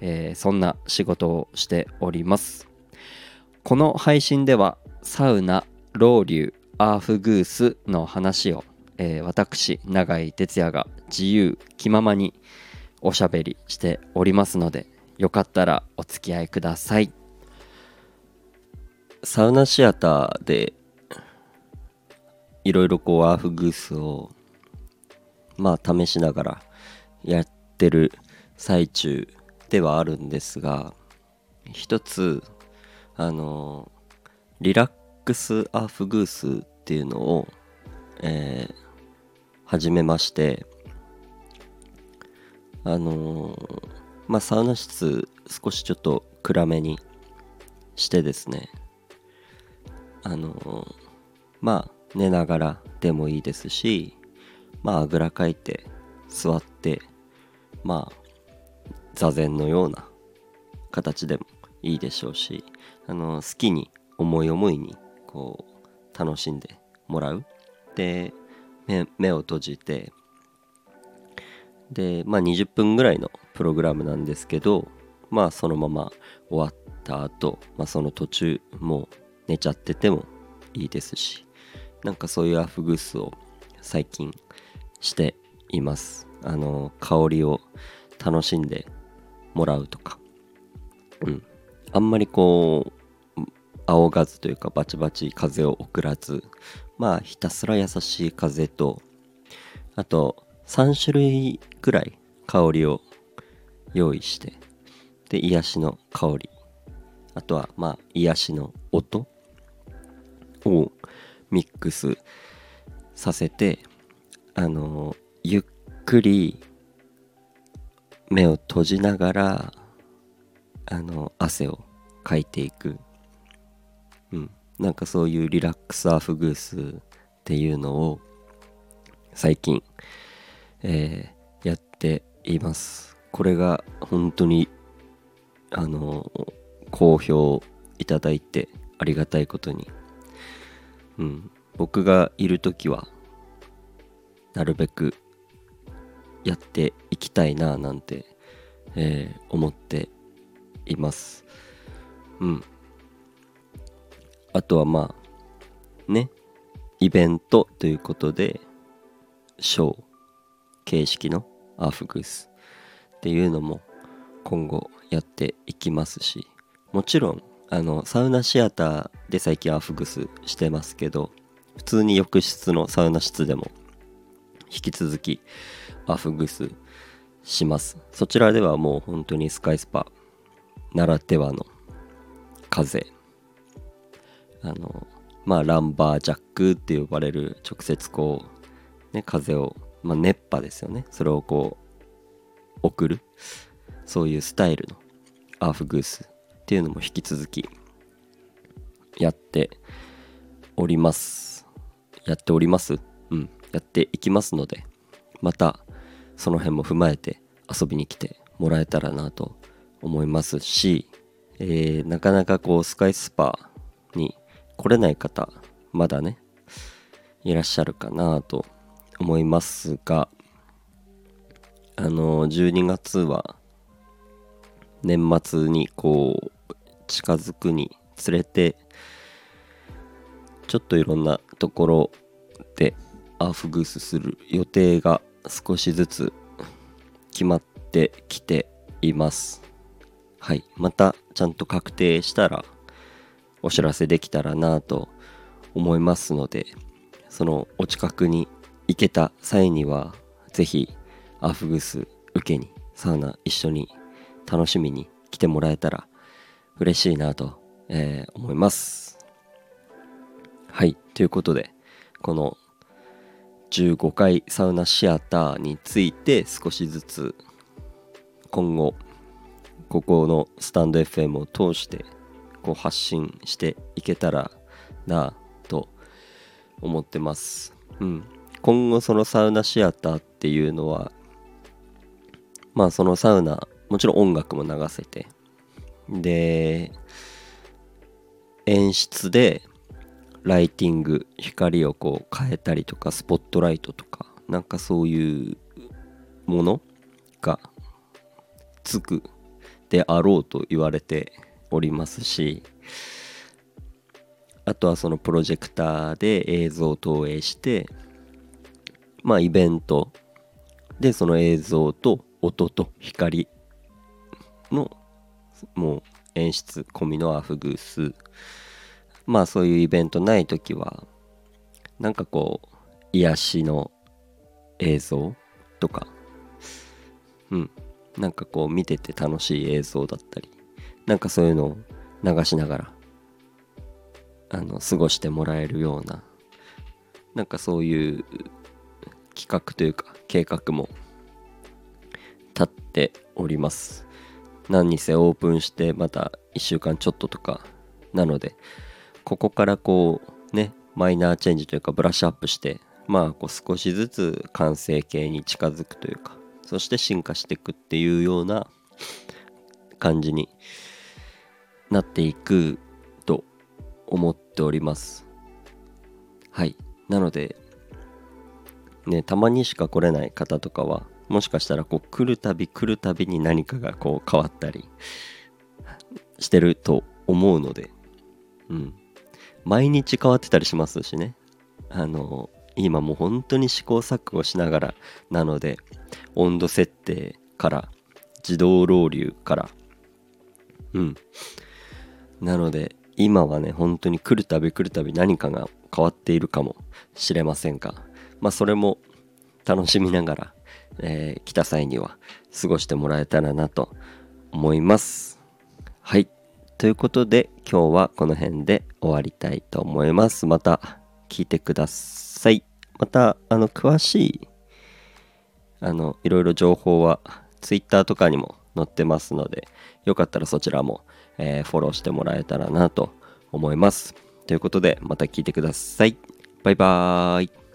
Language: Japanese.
えー、そんな仕事をしております。この配信ではサウナロウリュアーフグースの話を、えー、私永井哲也が自由気ままにおしゃべりしておりますのでよかったらお付き合いください。サウナシアターでいろいろこうアーフグースをまあ試しながらやってる最中ではあるんですが一つあのリラックスアフグースっていうのを、えー、始めましてあの、まあサウナ室少しちょっと暗めにしてですねあの、まあ寝ながらでもいいですしまああぐらかいて座ってまあ座禅のような形でもいいでしょうしあの好きに思い思いにこう楽しんでもらう。で目を閉じて。でまあ20分ぐらいのプログラムなんですけどまあそのまま終わった後、まあその途中もう寝ちゃっててもいいですしなんかそういうアフグースを最近しています。あの香りを楽しんでもらうとか。うん。あんまりこう仰がずというかバチバチ風を送らずまあひたすら優しい風とあと3種類ぐらい香りを用意してで癒しの香り。あとはまあ癒しの音をミックスさせてあのゆっくり目を閉じながらあの汗をかいていく。うん。なんかそういうリラックスアフグースっていうのを最近、えー、やっています。これが本当にあの好評いただいてありがたいことに。うん。僕がいる時はなるべくやっていきたいななんて、えー、思っています。うん。あとはまあねイベントということでショー形式のアーフグースっていうのも今後やっていきますしもちろんあのサウナシアターで最近アーフグースしてますけど普通に浴室のサウナ室でも引き続きアフグスします。そちらではもう本当にスカイスパならではの風。あのまあランバージャックって呼ばれる直接こうね風をまあ熱波ですよね。それをこう送る。そういうスタイルのアーフグースっていうのも引き続きやっております。やっております？うん。やっていきますのでまたその辺も踏まえて遊びに来てもらえたらなと思いますし、えー、なかなかこうスカイスパに来れない方まだねいらっしゃるかなと思いますがあの12月は年末にこう近づくにつれてちょっといろんなところでアーフグースする予定が少しずつ決まってきています。はい。またちゃんと確定したらお知らせできたらなと思いますのでそのお近くに行けた際には是非アフグス受けにサウナ一緒に楽しみに来てもらえたら嬉しいなと、えー、思います。はい。ということでこの15階サウナシアターについて少しずつ今後ここのスタンド FM を通してこう発信していけたらなと思ってます。うん、今後そのサウナシアターっていうのはまあそのサウナもちろん音楽も流せてで演出でライティング光をこう変えたりとかスポットライトとかなんかそういうものがつくであろうと言われておりますしあとはそのプロジェクターで映像を投影してまあイベントでその映像と音と光のもう演出込みのアフグースまあそういうイベントない時はなんかこう癒しの映像とかうん。なんかこう見てて楽しい映像だったりなんかそういうのを流しながらあの過ごしてもらえるようななんかそういう企画というか計画も立っております。何にせオープンしてまた1週間ちょっととかなのでここからこうねマイナーチェンジというかブラッシュアップしてまあこう少しずつ完成形に近づくというかそして進化していくっていうような感じになっていくと思っております。はい。なのでねたまにしか来れない方とかはもしかしたらこう来るたび来るたびに何かがこう変わったりしてると思うのでうん。毎日変わってたりしますしね。あの今もう本当に試行錯誤しながらなので温度設定から自動ロウリュから。うん。なので今はね本当に来るたび来るたび何かが変わっているかもしれませんがまあそれも楽しみながら、えー来た際には過ごしてもらえたらなと思います。はい。ということで今日はこの辺で終わりたいと思います。また聞いてください。またあの詳しいあのいろいろ情報は Twitter とかにも載ってますのでよかったらそちらも、えーフォローしてもらえたらなと思います。ということでまた聞いてください。バイバーイ。